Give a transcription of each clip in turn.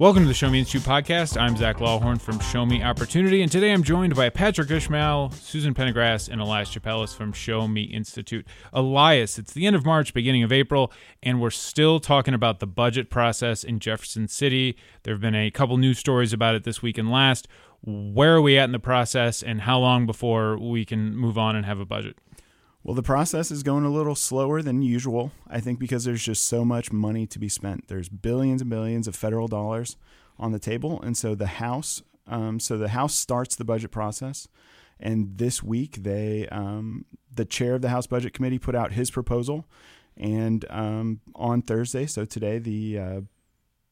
Welcome to the Show Me Institute podcast. I'm Zach Lawhorn from Show Me Opportunity, and today I'm joined by Patrick Ishmael, Susan Pendergrass, and Elias Tsapelas from Show Me Institute. Elias, it's the end of March, beginning of April, and we're still talking about the budget process in Jefferson City. There have been a couple news stories about it this week and last. Where are we at in the process, and how long before we can move on and have a budget? Well, the process is going a little slower than usual, I think, because there's just so much money to be spent. There's billions and billions of federal dollars on the table. And so the House, um, so the House starts the budget process. And this week, they, um, the chair of the House Budget Committee put out his proposal. And um, on Thursday, so today, the, uh,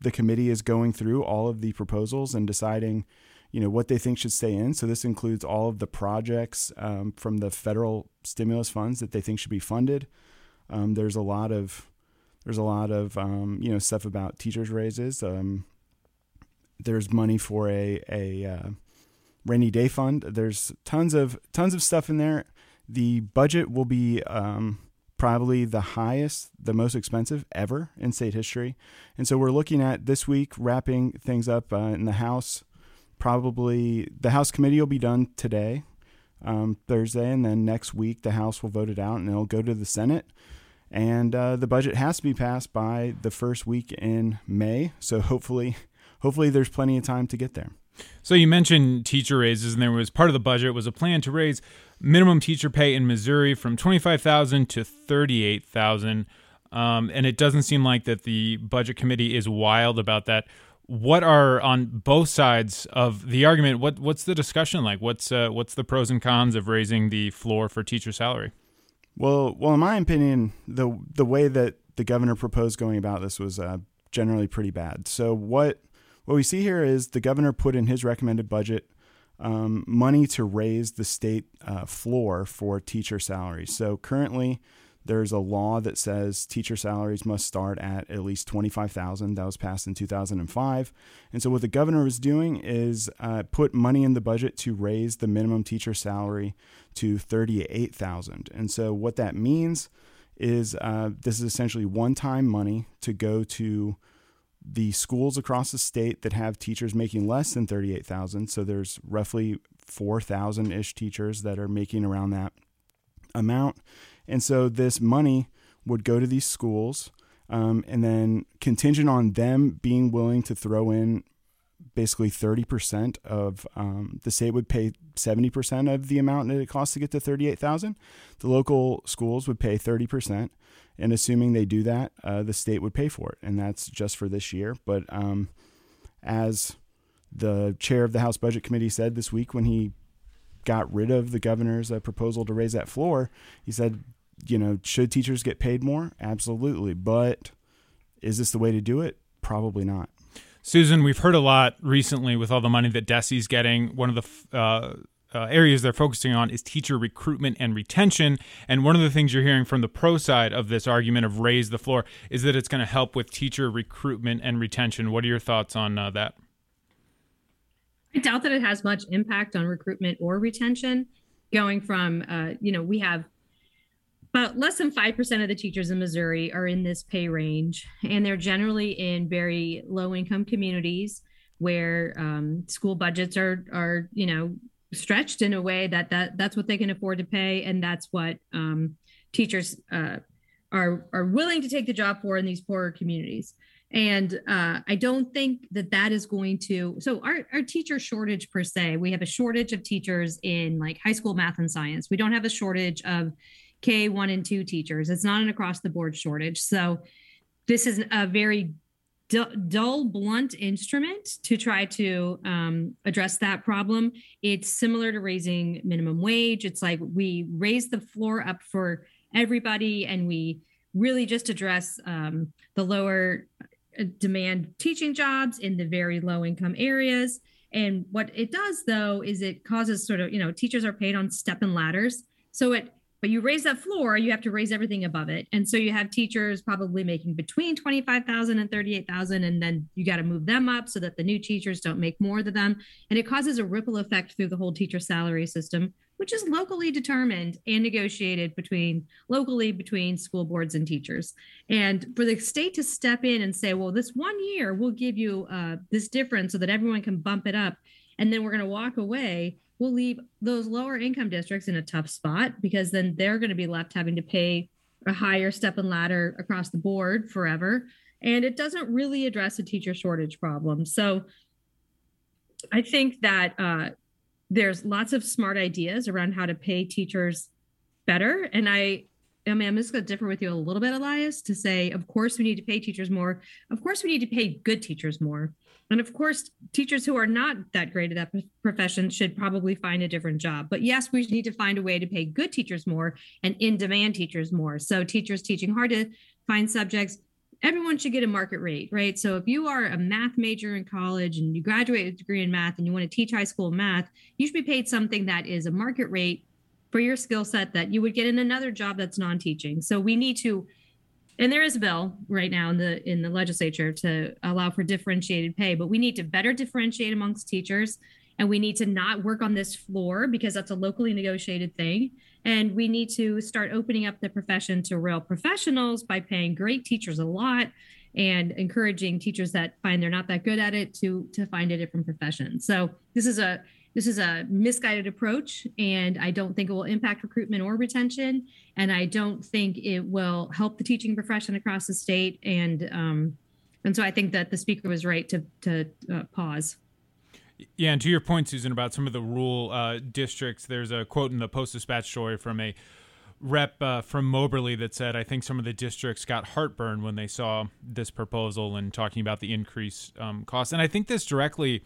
the committee is going through all of the proposals and deciding you know what they think should stay in. So this includes all of the projects um, from the federal stimulus funds that they think should be funded. Um, there's a lot of there's a lot of um, you know stuff about teachers raises. Um, there's money for a a uh, rainy day fund. There's tons of tons of stuff in there. The budget will be um, probably the highest, the most expensive ever in state history. And so we're looking at this week wrapping things up uh, in the House probably the House committee will be done today, um, Thursday, and then next week the House will vote it out and it'll go to the Senate. And uh, the budget has to be passed by the first week in May. So hopefully, hopefully there's plenty of time to get there. So you mentioned teacher raises, and there was part of the budget was a plan to raise minimum teacher pay in Missouri from twenty five thousand to thirty eight thousand. Um, and it doesn't seem like that the budget committee is wild about that what are on both sides of the argument? What what's the discussion like? What's uh, what's the pros and cons of raising the floor for teacher salary? Well, well, in my opinion, the the way that the governor proposed going about this was uh, generally pretty bad. So what what we see here is the governor put in his recommended budget um, money to raise the state uh, floor for teacher salaries. So currently, there's a law that says teacher salaries must start at at least 25,000. That was passed in 2005. And so what the governor was doing is uh, put money in the budget to raise the minimum teacher salary to 38,000. And so what that means is uh, this is essentially one-time money to go to the schools across the state that have teachers making less than 38,000. So there's roughly 4,000 ish teachers that are making around that amount and so this money would go to these schools, um, and then contingent on them being willing to throw in basically 30% of um, the state would pay 70% of the amount that it costs to get to 38,000. The local schools would pay 30%. And assuming they do that, uh, the state would pay for it. And that's just for this year. But um, as the chair of the House Budget Committee said this week when he got rid of the governor's uh, proposal to raise that floor. He said, you know, should teachers get paid more? Absolutely. But is this the way to do it? Probably not. Susan, we've heard a lot recently with all the money that DESE's getting. One of the uh, uh, areas they're focusing on is teacher recruitment and retention. And one of the things you're hearing from the pro side of this argument of raise the floor is that it's going to help with teacher recruitment and retention. What are your thoughts on uh, that? I doubt that it has much impact on recruitment or retention. Going from, uh, you know, we have about less than 5% of the teachers in Missouri are in this pay range, and they're generally in very low income communities where um, school budgets are, are, you know, stretched in a way that, that that's what they can afford to pay. And that's what um, teachers uh, are, are willing to take the job for in these poorer communities and uh, i don't think that that is going to so our, our teacher shortage per se we have a shortage of teachers in like high school math and science we don't have a shortage of k1 and 2 teachers it's not an across the board shortage so this is a very dull blunt instrument to try to um, address that problem it's similar to raising minimum wage it's like we raise the floor up for everybody and we really just address um, the lower uh, demand teaching jobs in the very low income areas. And what it does though is it causes sort of, you know, teachers are paid on step and ladders. So it, but you raise that floor, you have to raise everything above it. And so you have teachers probably making between 25,000 and 38,000 and then you got to move them up so that the new teachers don't make more than them. And it causes a ripple effect through the whole teacher salary system, which is locally determined and negotiated between locally between school boards and teachers. And for the state to step in and say, well, this one year we'll give you uh, this difference so that everyone can bump it up, and then we're going to walk away. We'll leave those lower income districts in a tough spot because then they're going to be left having to pay a higher step and ladder across the board forever. And it doesn't really address a teacher shortage problem. So I think that uh, there's lots of smart ideas around how to pay teachers better. And I, I mean, I'm just going to differ with you a little bit, Elias, to say, of course, we need to pay teachers more. Of course, we need to pay good teachers more. And of course, teachers who are not that great at that profession should probably find a different job. But yes, we need to find a way to pay good teachers more and in demand teachers more. So, teachers teaching hard to find subjects, everyone should get a market rate, right? So, if you are a math major in college and you graduate with a degree in math and you want to teach high school math, you should be paid something that is a market rate for your skill set that you would get in another job that's non teaching. So, we need to and there is a bill right now in the in the legislature to allow for differentiated pay but we need to better differentiate amongst teachers and we need to not work on this floor because that's a locally negotiated thing and we need to start opening up the profession to real professionals by paying great teachers a lot and encouraging teachers that find they're not that good at it to to find a different profession so this is a this is a misguided approach and i don't think it will impact recruitment or retention. And i don't think it will help the teaching profession across the state. And um, and so i think that the speaker was right to to uh, pause. Yeah and to your point susan about some of the rural uh, districts there's a quote in the post dispatch story from a rep uh, from Moberly that said, I think some of the districts got heartburn when they saw this proposal and talking about the increased um, costs. And I think this directly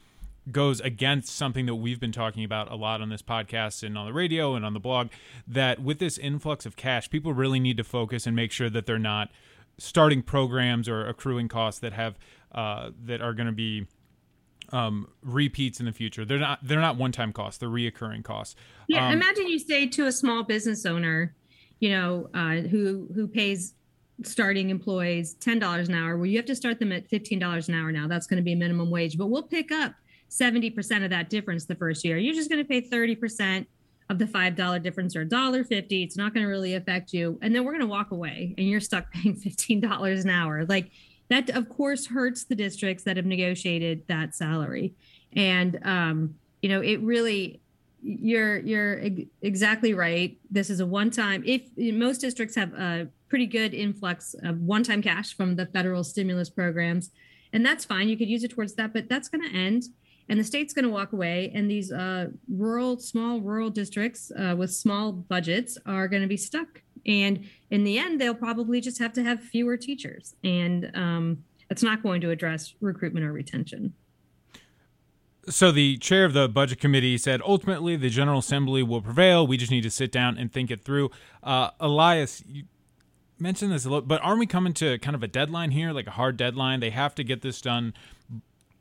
goes against something that we've been talking about a lot on this podcast and on the radio and on the blog that with this influx of cash people really need to focus and make sure that they're not starting programs or accruing costs that have uh, that are going to be um, repeats in the future. They're not they're not one time costs. They're reoccurring costs. Yeah, um, imagine you say to a small business owner, you know, uh, who who pays starting employees ten dollars an hour. Well, you have to start them at fifteen dollars an hour now. That's going to be minimum wage, but we'll pick up 70% of that difference the first year. You're just going to pay 30% of the $5 difference or $1.50. It's not going to really affect you. And then we're going to walk away and you're stuck paying $15 an hour. Like that, of course, hurts the districts that have negotiated that salary. And, um, you know, it really, you're you're exactly right. This is a one-time. If most districts have a pretty good influx of one-time cash from the federal stimulus programs, and that's fine. You could use it towards that, but that's going to end and the state's going to walk away and these uh, rural small rural districts uh, with small budgets are going to be stuck. And in the end they'll probably just have to have fewer teachers. And um, it's not going to address recruitment or retention. So the chair of the budget committee said ultimately the general assembly will prevail. We just need to sit down and think it through. Uh, elias you mentioned this a little but aren't we coming to kind of a deadline here like a hard deadline? They have to get this done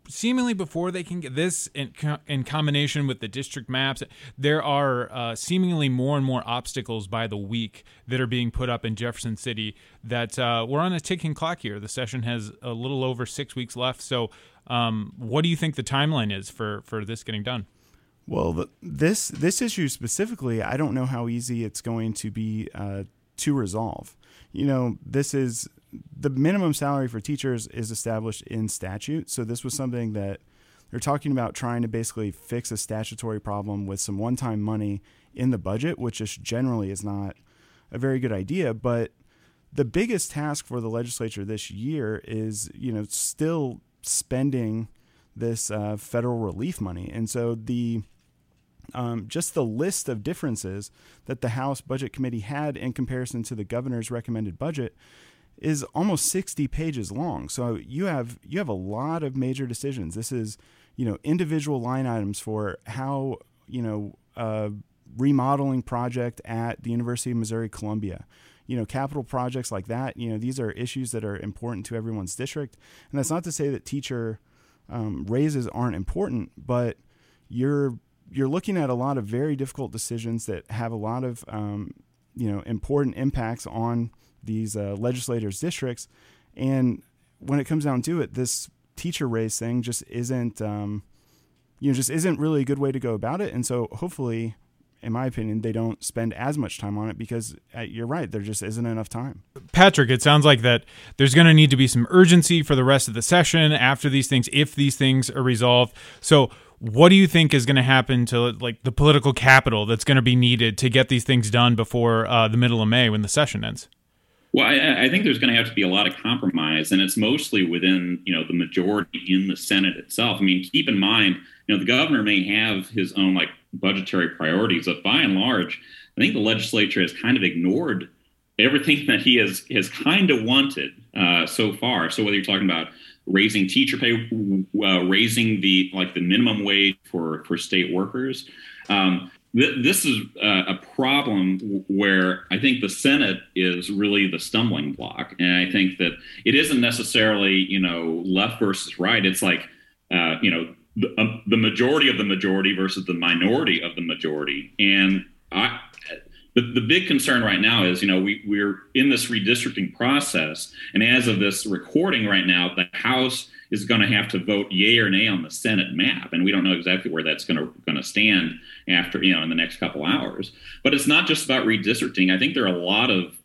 seemingly before they can get this in, in combination with the district maps there are uh, seemingly more and more obstacles by the week that are being put up in jefferson city that uh, we're on a ticking clock here. The session has a little over six weeks left. So um, what do you think the timeline is for, for this getting done? Well this this issue specifically i don't know how easy it's going to be uh, to resolve. You know this is the minimum salary for teachers is established in statute. So this was something that they're talking about trying to basically fix a statutory problem with some one-time money in the budget, which just generally is not a very good idea. But the biggest task for the legislature this year is, you know, still spending this uh, federal relief money, and so the um, just the list of differences that the House Budget Committee had in comparison to the governor's recommended budget is almost 60 pages long. So you have you have a lot of major decisions. This is, you know, individual line items for how, you know, a remodeling project at the University of Missouri Columbia. You know, capital projects like that, you know, these are issues that are important to everyone's district. And that's not to say that teacher um, raises aren't important, but you're you're looking at a lot of very difficult decisions that have a lot of um, you know important impacts on these uh, legislators' districts. And when it comes down to it, this teacher raise thing just isn't, um, you know, just isn't really a good way to go about it. And so hopefully, in my opinion, they don't spend as much time on it because uh, you're right, there just isn't enough time. Patrick, it sounds like that there's going to need to be some urgency for the rest of the session after these things, if these things are resolved. So, what do you think is going to happen to like the political capital that's going to be needed to get these things done before uh, the middle of May when the session ends? Well, I, I, think there's going to have to be a lot of compromise, and it's mostly within you know the majority in the Senate itself. I mean, keep in mind, you know, the governor may have his own like budgetary priorities, but by and large, I think the legislature has kind of ignored everything that he has has kind of wanted uh, so far. So whether you're talking about raising teacher pay, uh, raising the like the minimum wage for for state workers. Um, this is a problem where I think the Senate is really the stumbling block, and I think that it isn't necessarily you know left versus right. It's like uh, you know the, um, the majority of the majority versus the minority of the majority, and I. The, the big concern right now is, you know, we, we're in this redistricting process. And as of this recording right now, the House is going to have to vote yay or nay on the Senate map, and we don't know exactly where that's going to going to stand after you know in the next couple hours. But it's not just about redistricting. I think there are a lot of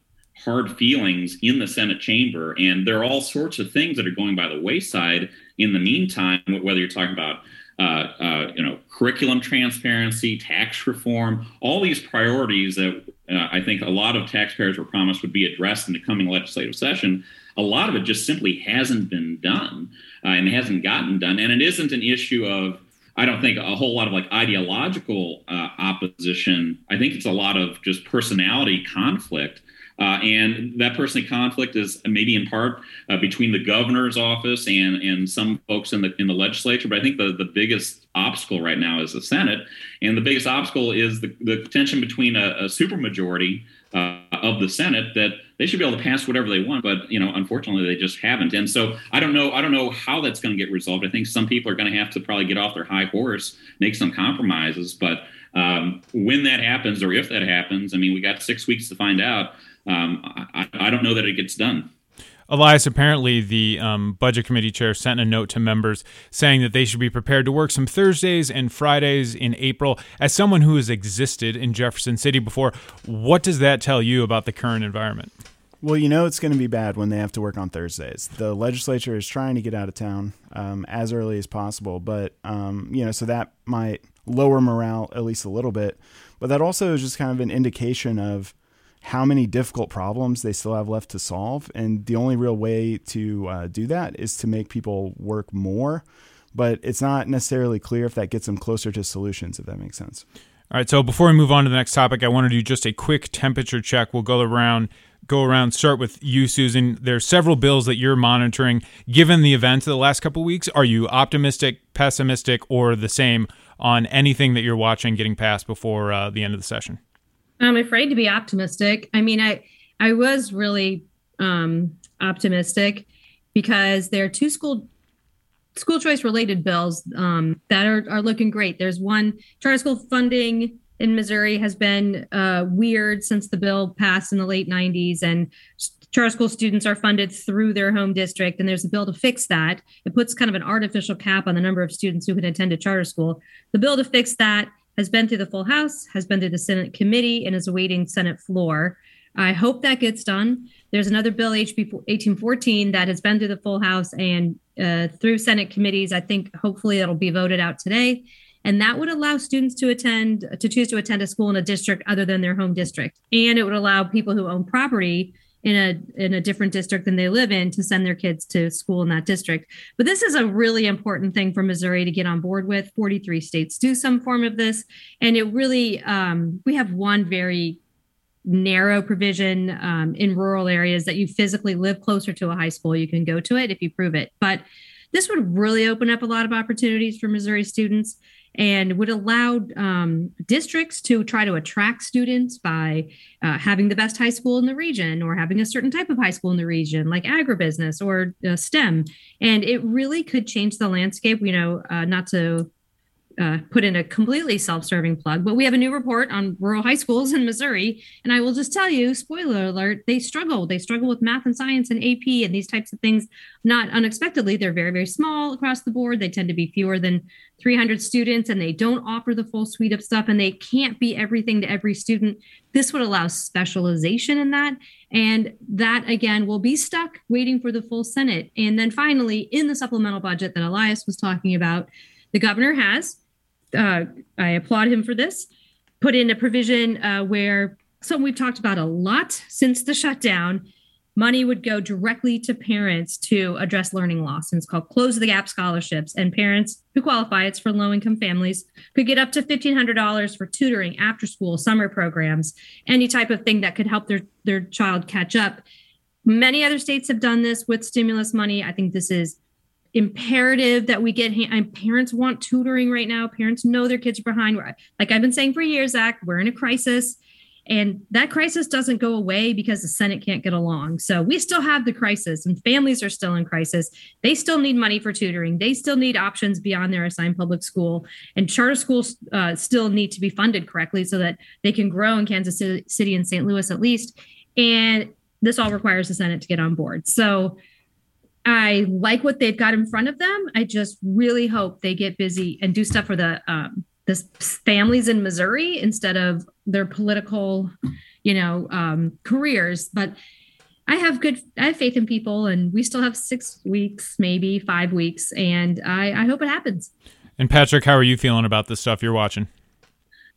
hard feelings in the Senate chamber, and there are all sorts of things that are going by the wayside in the meantime. Whether you're talking about uh, uh, you know curriculum transparency, tax reform, all these priorities that uh, I think a lot of taxpayers were promised would be addressed in the coming legislative session. A lot of it just simply hasn't been done uh, and hasn't gotten done, and it isn't an issue of I don't think a whole lot of like ideological uh, opposition. I think it's a lot of just personality conflict. Uh, and that personally conflict is maybe in part uh, between the governor's office and, and some folks in the in the legislature. But I think the, the biggest obstacle right now is the Senate, and the biggest obstacle is the, the tension between a, a supermajority uh, of the Senate that they should be able to pass whatever they want, but you know, unfortunately, they just haven't. And so I don't know. I don't know how that's going to get resolved. I think some people are going to have to probably get off their high horse, make some compromises. But um, when that happens, or if that happens, I mean, we got six weeks to find out. Um, I, I don't know that it gets done. Elias, apparently the um, budget committee chair sent a note to members saying that they should be prepared to work some Thursdays and Fridays in April. As someone who has existed in Jefferson City before, what does that tell you about the current environment? Well, you know it's going to be bad when they have to work on Thursdays. The legislature is trying to get out of town um, as early as possible, but um, you know, so that might lower morale at least a little bit. But that also is just kind of an indication of how many difficult problems they still have left to solve. And the only real way to uh, do that is to make people work more. But it's not necessarily clear if that gets them closer to solutions, if that makes sense. All right. So before we move on to the next topic, I want to do just a quick temperature check. We'll go around. Go around. Start with you, Susan. There's several bills that you're monitoring. Given the events of the last couple weeks, are you optimistic, pessimistic, or the same on anything that you're watching getting passed before uh, the end of the session? I'm afraid to be optimistic. I mean, I I was really um, optimistic because there are two school school choice related bills um, that are are looking great. There's one charter school funding in Missouri has been uh, weird since the bill passed in the late 90s, and charter school students are funded through their home district. And there's a bill to fix that. It puts kind of an artificial cap on the number of students who can attend a charter school. The bill to fix that has been through the full House, has been through the Senate committee, and is awaiting Senate floor. I hope that gets done. There's another bill, HB 1814, that has been through the full House and uh, through Senate committees. I think hopefully it'll be voted out today. And that would allow students to attend, to choose to attend a school in a district other than their home district. And it would allow people who own property in a in a different district than they live in to send their kids to school in that district. But this is a really important thing for Missouri to get on board with. 43 states do some form of this, and it really um, we have one very narrow provision um, in rural areas that you physically live closer to a high school. You can go to it if you prove it, but this would really open up a lot of opportunities for Missouri students and would allow um, districts to try to attract students by uh, having the best high school in the region or having a certain type of high school in the region, like agribusiness or uh, STEM. And it really could change the landscape. You know, uh, not to uh, put in a completely self-serving plug, but we have a new report on rural high schools in Missouri, and I will just tell you, spoiler alert, they struggle. They struggle with math and science and AP and these types of things. Not unexpectedly, they're very very small across the board. They tend to be fewer than 300 students, and they don't offer the full suite of stuff, and they can't be everything to every student. This would allow specialization in that, and that again will be stuck waiting for the full Senate. And then finally, in the supplemental budget that Elias was talking about, the governor has uh, I applaud him for this, put in a provision uh, where something we've talked about a lot since the shutdown. Money would go directly to parents to address learning loss. And it's called Close the Gap Scholarships. And parents who qualify, it's for low income families, could get up to $1,500 for tutoring, after school, summer programs, any type of thing that could help their, their child catch up. Many other states have done this with stimulus money. I think this is imperative that we get parents want tutoring right now. Parents know their kids are behind. Like i've been saying for years zach we're in a crisis and that crisis doesn't go away because the senate can't get along. So we still have the crisis and families are still in crisis. They still need money for tutoring. They still need options beyond their assigned public school and charter schools uh, still need to be funded correctly so that they can grow in kansas city and st louis at least and this all requires the senate to get on board. So I like what they've got in front of them. I just really hope they get busy and do stuff for the um, the families in Missouri instead of their political, you know, um, careers. But I have good, I have faith in people, and we still have six weeks, maybe five weeks, and I, I hope it happens. And Patrick, how are you feeling about the stuff you're watching?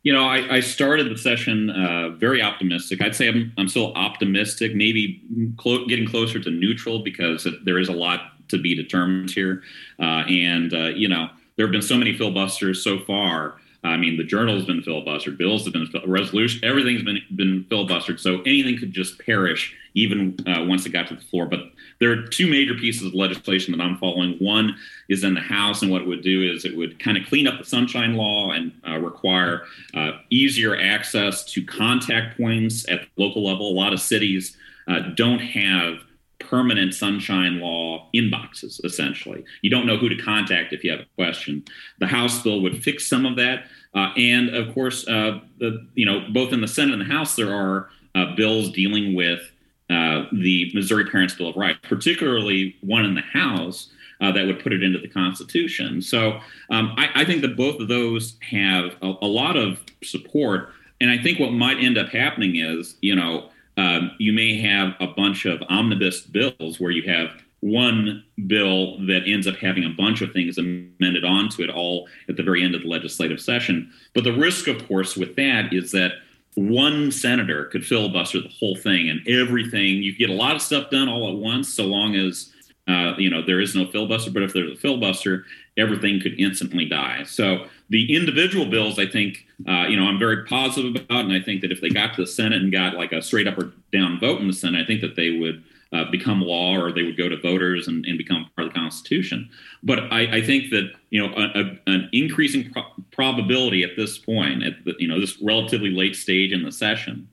You know, I, I started the session uh, very optimistic. I'd say I'm, I'm still optimistic, maybe clo- getting closer to neutral because there is a lot to be determined here. Uh, and, uh, you know, there have been so many filibusters so far. I mean, the journal's been filibustered, bills have been resolution, everything's been been filibustered. So anything could just perish even uh, once it got to the floor. But there are two major pieces of legislation that I'm following. One is in the House, and what it would do is it would kind of clean up the Sunshine Law and uh, require uh, easier access to contact points at the local level. A lot of cities uh, don't have permanent sunshine law inboxes essentially you don't know who to contact if you have a question the house bill would fix some of that uh, and of course uh, the you know both in the senate and the house there are uh, bills dealing with uh, the Missouri Parents Bill of Rights, particularly one in the House uh, that would put it into the Constitution. So um, I, I, think that both of those have a, a, lot of support. And I think what might end up happening is, you know, um, you may have a bunch of omnibus bills where you have one bill that ends up having a bunch of things amended onto it all at the very end of the legislative session. But the risk, of course, with that is that one senator could filibuster the whole thing and everything. You get a lot of stuff done all at once, so long as uh, you know there is no filibuster. But if there's a filibuster, everything could instantly die. So the individual bills, I think, uh, you know, I'm very positive about, and I think that if they got to the Senate and got like a straight up or down vote in the Senate, I think that they would uh, become law or they would go to voters and, and become part of the Constitution. But I, I think that you know a, a, an increasing pro- probability at this point, at the, you know this relatively late stage in the session,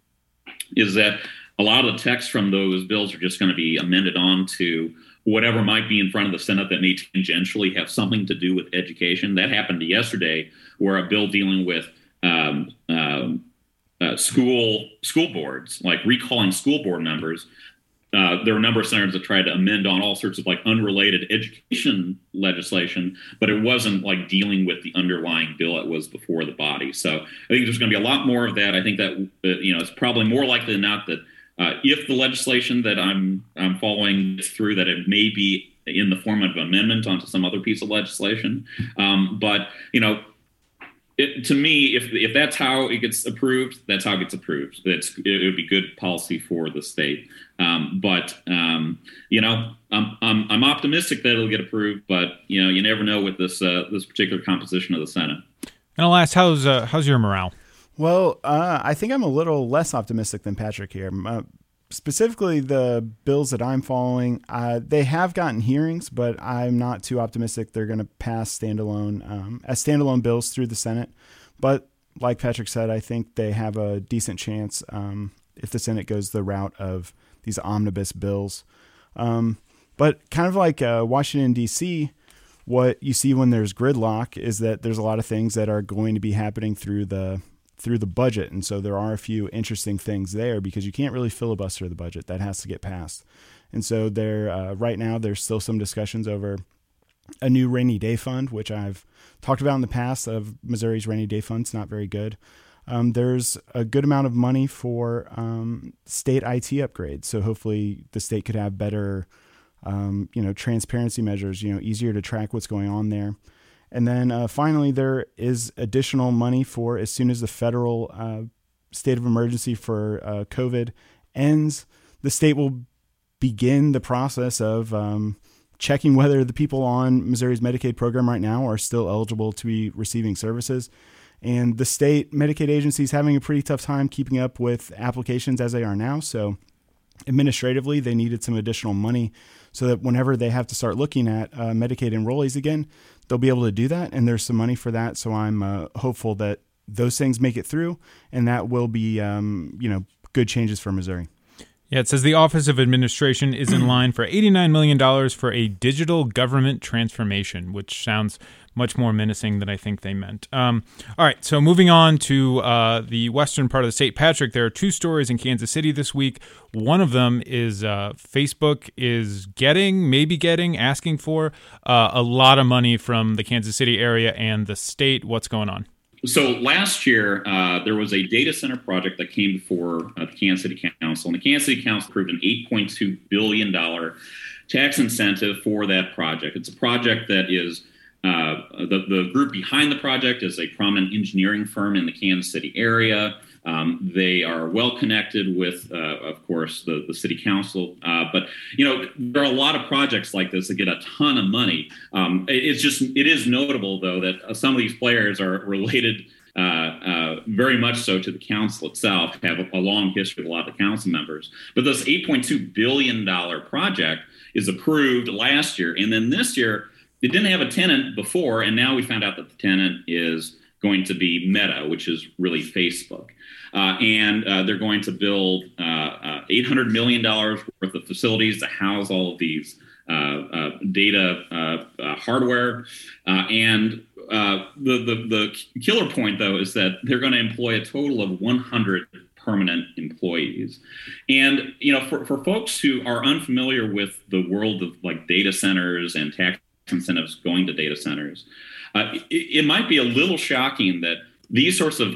is that a lot of the text from those bills are just going to be amended on to whatever might be in front of the Senate that may tangentially have something to do with education. That happened yesterday, where a bill dealing with um, um, uh, school school boards, like recalling school board members, uh, there were a number of senators that tried to amend on all sorts of like unrelated education legislation, but it wasn't like dealing with the underlying bill it was before the body. So I think there's going to be a lot more of that. I think that uh, you know it's probably more likely than not that uh, if the legislation that I'm I'm following is through, that it may be in the form of amendment onto some other piece of legislation. Um, but you know, it, to me, if if that's how it gets approved, that's how it gets approved. It's it would be good policy for the state. Um, but um, you know, I'm, I'm, I'm optimistic that it'll get approved. But you know, you never know with this uh, this particular composition of the Senate. And last, how's uh, how's your morale? Well, uh, I think I'm a little less optimistic than Patrick here. Uh, specifically, the bills that I'm following, uh, they have gotten hearings, but I'm not too optimistic they're going to pass standalone um, as standalone bills through the Senate. But like Patrick said, I think they have a decent chance um, if the Senate goes the route of these omnibus bills. Um, but kind of like uh, Washington D.C., what you see when there's gridlock is that there's a lot of things that are going to be happening through the through the budget, and so there are a few interesting things there because you can't really filibuster the budget; that has to get passed. And so there, uh, right now, there's still some discussions over a new rainy day fund, which I've talked about in the past. Of Missouri's rainy day fund's not very good. Um, there's a good amount of money for um, state IT upgrades, so hopefully the state could have better, um, you know, transparency measures. You know, easier to track what's going on there. And then uh, finally, there is additional money for as soon as the federal uh, state of emergency for uh, COVID ends, the state will begin the process of um, checking whether the people on Missouri's Medicaid program right now are still eligible to be receiving services. And the state Medicaid agency is having a pretty tough time keeping up with applications as they are now. So, administratively, they needed some additional money so that whenever they have to start looking at uh, Medicaid enrollees again, they'll be able to do that. And there's some money for that. So, I'm uh, hopeful that those things make it through and that will be, um, you know, good changes for Missouri. Yeah, it says the Office of Administration is in line for $89 million for a digital government transformation, which sounds much more menacing than I think they meant. Um, all right, so moving on to uh, the western part of the state. Patrick, there are two stories in Kansas City this week. One of them is uh, Facebook is getting, maybe getting, asking for uh, a lot of money from the Kansas City area and the state. What's going on? So last year, uh, there was a data center project that came before uh, the Kansas City Council, and the Kansas City Council approved an $8.2 billion tax incentive for that project. It's a project that is uh, the, the group behind the project is a prominent engineering firm in the Kansas City area. Um, they are well connected with, uh, of course, the, the city council. Uh, but you know, there are a lot of projects like this that get a ton of money. Um, it, it's just it is notable though that some of these players are related. Uh, uh, very much so to the council itself, have a, a, long history with a lot of the council members. But this $8.2 billion project is approved last year. And then this year, it didn't have a tenant before. And now we found out that the tenant is going to be Meta, which is really Facebook. Uh, and uh, they're going to build uh, uh $800 million worth of facilities to house all of these uh, uh, data hardware. and the, the, the killer point, though, is that they're going to employ a total of 100 permanent employees. And, you know, for, for folks who are unfamiliar with the world of like data centers and tax incentives going to data centers, uh, it, it, might be a little shocking that these sorts of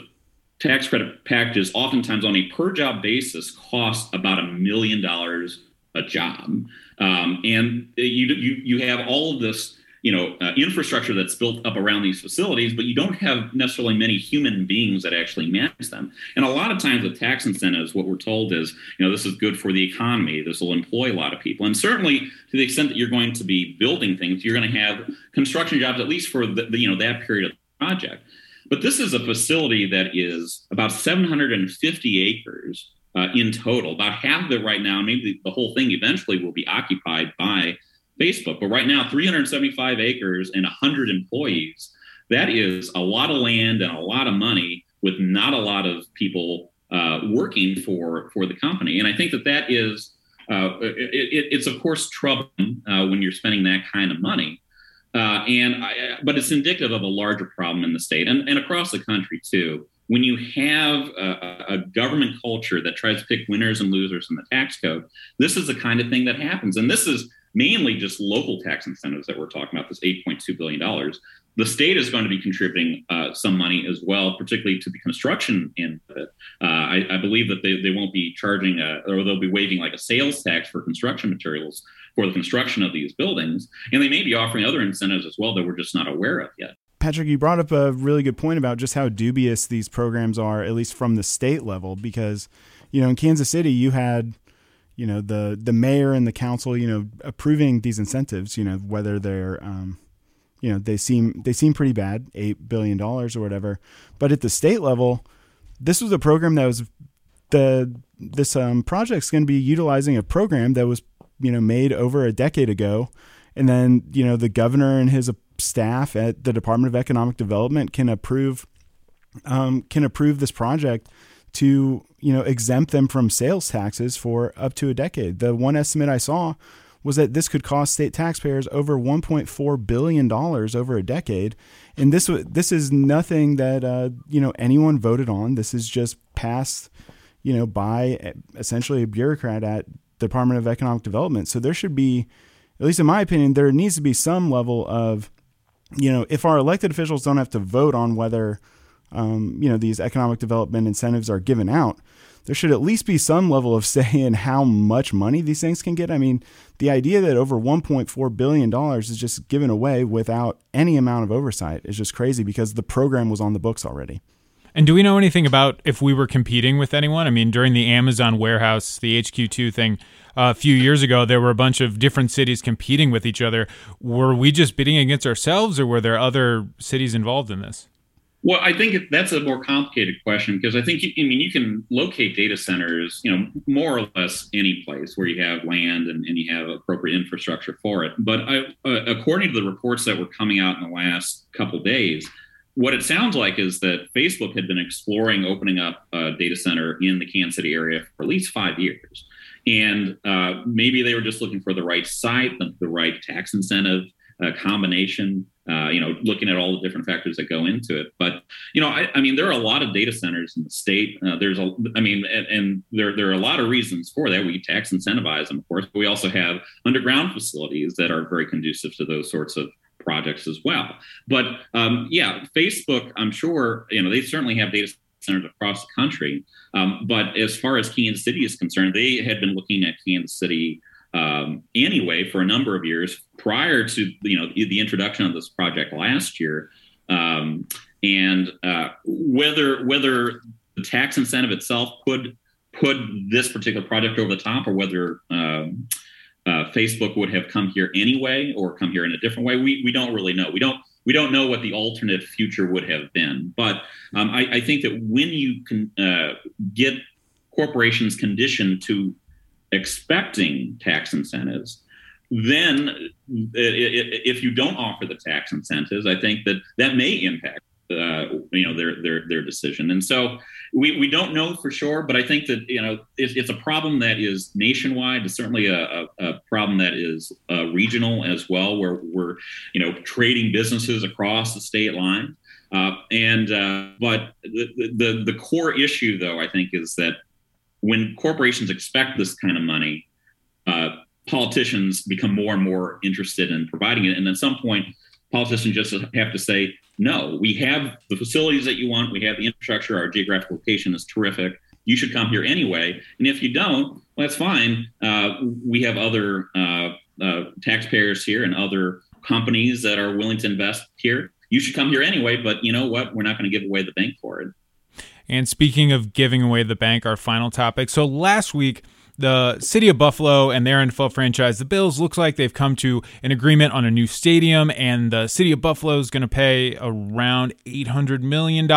tax credit packages, oftentimes on a per job basis, cost about a million dollars a job, um, and you, you you have all of this you know uh, infrastructure that's built up around these facilities, but you don't have necessarily many human beings that actually manage them. And a lot of times with tax incentives, what we're told is you know this is good for the economy. This will employ a lot of people, and certainly to the extent that you're going to be building things, you're going to have construction jobs at least for the, the you know that period of the project. But this is a facility that is about 750 acres uh, in total. About half of it right now, maybe the whole thing eventually will be occupied by Facebook. But right now, 375 acres and 100 employees. That is a lot of land and a lot of money with not a lot of people uh, working for for the company. And I think that that is uh, it, it, it's of course troubling uh, when you're spending that kind of money. Uh, and I, but it's indicative of a larger problem in the state and, and across the country too. When you have a, a, government culture that tries to pick winners and losers in the tax code, this is the kind of thing that happens. And this is mainly just local tax incentives that we're talking about. This 8.2 billion dollars. The state is going to be contributing uh, some money as well, particularly to the construction end of it. Uh, I, I, believe that they, they won't be charging a, or they'll be waiving like a sales tax for construction materials for the construction of these buildings. And they may be offering other incentives as well that we're just not aware of yet. Patrick, you brought up a really good point about just how dubious these programs are, at least from the state level, because, you know, in Kansas City, you had, you know, the, the mayor and the council, you know, approving these incentives, you know, whether they're, um, you know, they seem, they seem pretty bad, $8 billion or whatever. But at the state level, this was a program that was the, this um, project is going to be utilizing a program that was you know made over a decade ago and then you know the governor and his staff at the Department of Economic Development can approve um, can approve this project to you know exempt them from sales taxes for up to a decade. The one estimate I saw was that this could cost state taxpayers over 1.4 billion dollars over a decade, and this this is nothing that uh, you know anyone voted on. This is just passed, you know, by essentially a bureaucrat at the Department of Economic Development. So there should be, at least in my opinion, there needs to be some level of, you know, if our elected officials don't have to vote on whether, um, you know, these economic development incentives are given out there should at least be some level of say in how much money these things can get. I mean, the idea that over $1.4 billion is just given away without any amount of oversight is just crazy because the program was on the books already. And do we know anything about if we were competing with anyone? I mean, during the Amazon warehouse, the HQ2 thing uh, a few years ago, there were a bunch of different cities competing with each other. Were we just bidding against ourselves, or were there other cities involved in this? Well, I think that's a more complicated question because I think you, I mean you can locate data centers, you know, more or less any place where you have land and, and you have appropriate infrastructure for it. But I, uh, according to the reports that were coming out in the last couple days, what it sounds like is that Facebook had been exploring opening up a data center in the Kansas City area for at least five years, and uh, maybe they were just looking for the right site, the, the right tax incentive uh, combination uh, you know, looking at all the different factors that go into it. But you know, I, I mean, there are a lot of data centers in the state. Uh, there's a, I mean, and, and, there there are a lot of reasons for that. We tax incentivize them, of course, but we also have underground facilities that are very conducive to those sorts of projects as well. But um, yeah, Facebook, I'm sure, you know, they certainly have data centers across the country. Um, but as far as Kansas City is concerned, they had been looking at Kansas City um, anyway for a number of years prior to you know the introduction of this project last year, um, and uh, whether whether the tax incentive itself could put this particular project over the top, or whether um, uh, Facebook would have come here anyway, or come here in a different way, we we don't really know. We don't we don't know what the alternate future would have been. But um, I, I, think that when you can uh, get corporations conditioned to expecting tax incentives, then if you don't offer the tax incentives, I think that that may impact uh, you know their their their decision. And so we, we don't know for sure, but I think that you know it's, it's a problem that is nationwide. It's certainly a, a, a problem that is uh, regional as well, where we're you know trading businesses across the state line. Uh, and uh, but the, the the core issue, though, I think, is that when corporations expect this kind of money, uh, politicians become more and more interested in providing it. And at some point, politicians just have to say, no, we have the facilities that you want, we have the infrastructure, our geographic location is terrific. You should come here anyway. And if you don't, well, that's fine. Uh, we have other uh, uh taxpayers here and other companies that are willing to invest here. You should come here anyway, but you know what? We're not going to give away the bank for it. And speaking of giving away the bank, our final topic. So last week, the city of Buffalo and their NFL franchise, the Bills, looks like they've come to an agreement on a new stadium, and the city of Buffalo is going to pay around $800 million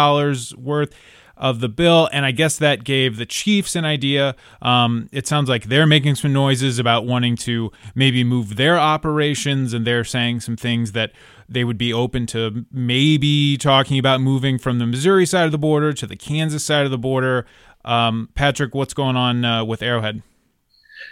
worth of the bill. And I guess that gave the Chiefs an idea. Um, it sounds like they're making some noises about wanting to maybe move their operations, and they're saying some things that they would be open to maybe talking about moving from the Missouri side of the border to the Kansas side of the border. Um, Patrick, what's going on uh, with Arrowhead?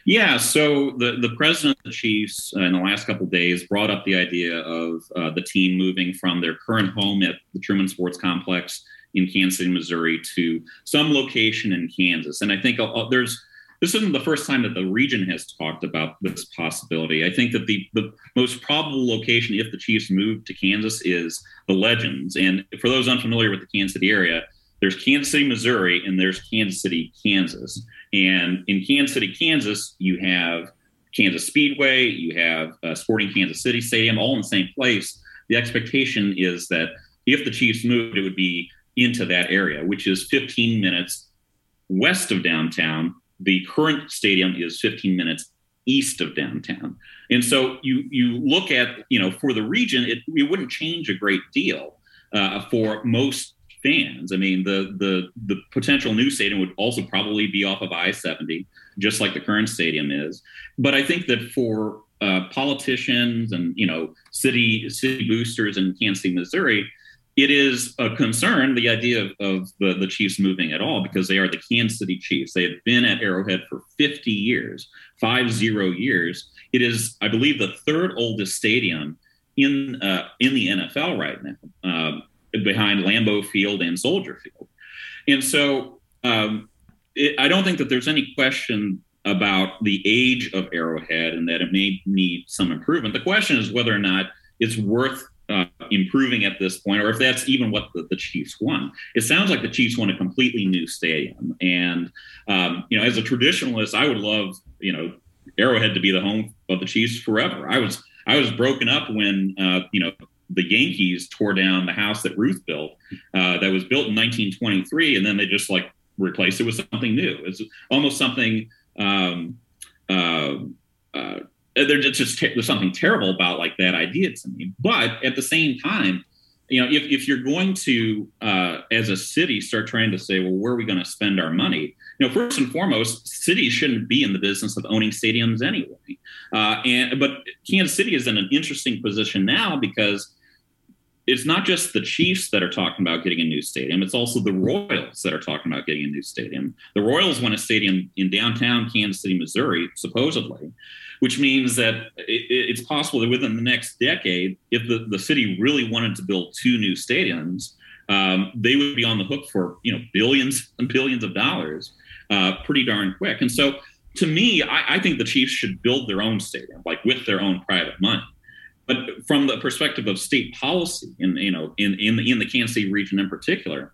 Yeah, so the, the president of the Chiefs uh, in the last couple days brought up the idea of uh, the team moving from their current home at the Truman Sports Complex in Kansas City, Missouri, to some location in Kansas. And I think uh, there's this isn't the first time that the region has talked about this possibility. I think that the, the most probable location, if the Chiefs move to Kansas, is the Legends. And for those unfamiliar with the Kansas City area, there's Kansas City, Missouri, and there's Kansas City, Kansas. And in Kansas City, Kansas, you have Kansas Speedway, you have uh, Sporting Kansas City Stadium, all in the same place. The expectation is that if the Chiefs moved, it would be into that area, which is 15 minutes west of downtown. The current stadium is 15 minutes east of downtown. And so you you look at, you know, for the region, it, it wouldn't change a great deal uh, for most fans. I mean, the the the potential new stadium would also probably be off of I-70, just like the current stadium is. But I think that for uh, politicians and you know city city boosters in Kansas City, Missouri, it is a concern the idea of, of the, the Chiefs moving at all because they are the Kansas City Chiefs. They have been at Arrowhead for 50 years, five zero years. It is, I believe, the third oldest stadium in uh, in the NFL right now, um, behind Lambeau Field and Soldier Field. And so, um, it, I don't think that there's any question about the age of Arrowhead and that it may need some improvement. The question is whether or not it's worth uh, improving at this point, or if that's even what the, the, Chiefs want. It sounds like the Chiefs want a completely new stadium, and um, you know, as a traditionalist, I would love you know Arrowhead to be the home of the Chiefs forever. I was I was broken up when uh, you know the Yankees tore down the house that Ruth built, uh, that was built in 1923, and then they just like replaced it with something new. It's almost something. Um, uh, uh there's just there's something terrible about like that idea to me. But at the same time, you know, if, if you're going to, uh, as a city, start trying to say, well, where are we going to spend our money? You know, first and foremost, cities shouldn't be in the business of owning stadiums anyway. Uh, and but Kansas City is in an interesting position now because it's not just the Chiefs that are talking about getting a new stadium. It's also the Royals that are talking about getting a new stadium. The Royals want a stadium in downtown Kansas City, Missouri, supposedly which means that it, it's possible that within the next decade, if the, the city really wanted to build two new stadiums, um, they would be on the hook for you know billions and billions of dollars uh, pretty darn quick. And so, to me, I, I think the Chiefs should build their own stadium, like with their own private money. But from the perspective of state policy, in you know, in in the, in the Kansas City region in particular,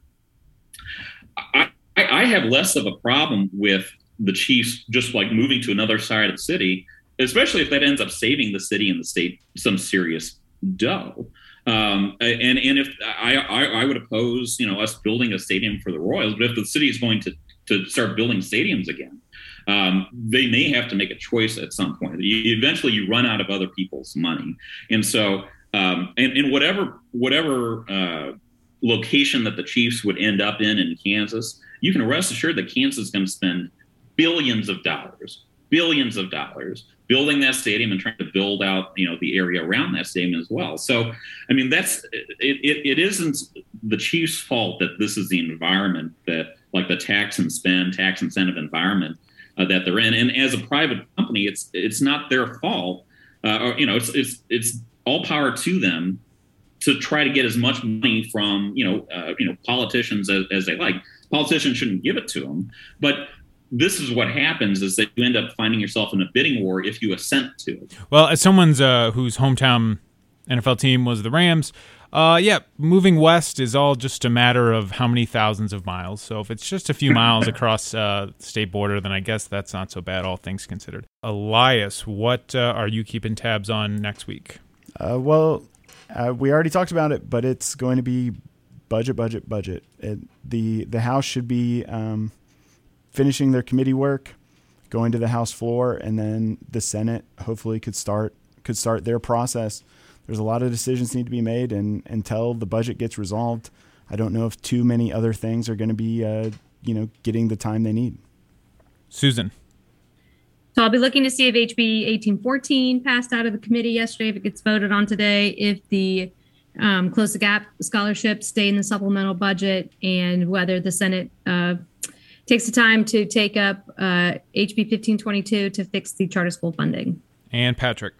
I, I have less of a problem with the Chiefs just like moving to another side of the city especially if that ends up saving the city and the state some serious dough. Um, and and if I, I, I would oppose you know us building a stadium for the Royals, but if the city is going to to start building stadiums again, um, they may have to make a choice at some point. You, eventually, you run out of other people's money, and so um, and, whatever whatever uh, location that the Chiefs would end up in in Kansas, you can rest assured that Kansas is going to spend billions of dollars, billions of dollars building that stadium and trying to build out you know the area around that stadium as well so i mean that's it, it, it isn't the chiefs fault that this is the environment that like the tax and spend tax incentive environment uh, that they're in. And as a private company it's it's not their fault uh, or you know it's it's it's all power to them to try to get as much money from you know uh, you know politicians as, as they like. Politicians shouldn't give it to them but this is what happens is that you end up finding yourself in a bidding war if you assent to it. Well, as someone's uh, whose hometown NFL team was the Rams, uh, yeah, moving west is all just a matter of how many thousands of miles. So if it's just a few miles across uh, state border, then I guess that's not so bad, all things considered. Elias, what uh, are you keeping tabs on next week? Uh, well, uh, we already talked about it, but it's going to be budget, budget, budget. It, the the House should be um, finishing their committee work, going to the House floor, and then the Senate hopefully could start could start their process. There's a lot of decisions need to be made, and until the budget gets resolved, I don't know if too many other things are going to be, uh, you know, getting the time they need. Susan. So I'll be looking to see if HB 1814 passed out of the committee yesterday, if it gets voted on today, if the um, close the gap scholarships stay in the supplemental budget, and whether the Senate uh, takes the time to take up uh, HB 1522 to fix the charter school funding. And Patrick.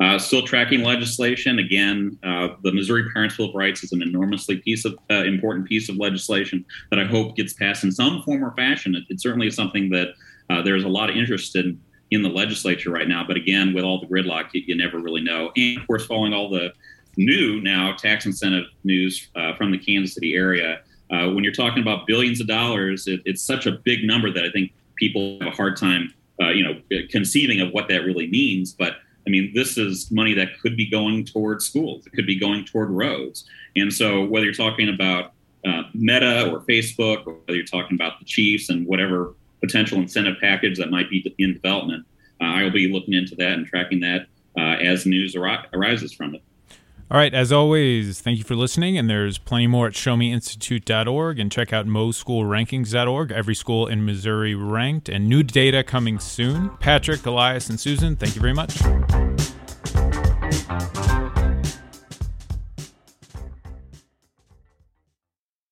Uh, still tracking legislation. Again, uh, the Missouri Parents Bill of Rights is an enormously piece of uh, important piece of legislation that I hope gets passed in some form or fashion. It, it certainly is something that uh, there's a lot of interest in in the legislature right now. But again, with all the gridlock, you, you never really know. And of course, following all the new now tax incentive news uh, from the Kansas City area uh, when you're talking about billions of dollars, it, it's such a big number that I think people have a hard time, you know, conceiving of what that really means. But I mean, this is money that could be going toward schools. It could be going toward roads. And so, whether you're talking about uh, Meta or Facebook, or whether you're talking about the Chiefs and whatever potential incentive package that might be in development, uh, I will be looking into that and tracking that uh, as news ar- arises from it. All right, as always, thank you for listening. And there's plenty more at showmeinstitute.org and check out moschoolrankings.org. Every school in Missouri ranked and new data coming soon. Patrick, Elias, and Susan, thank you very much.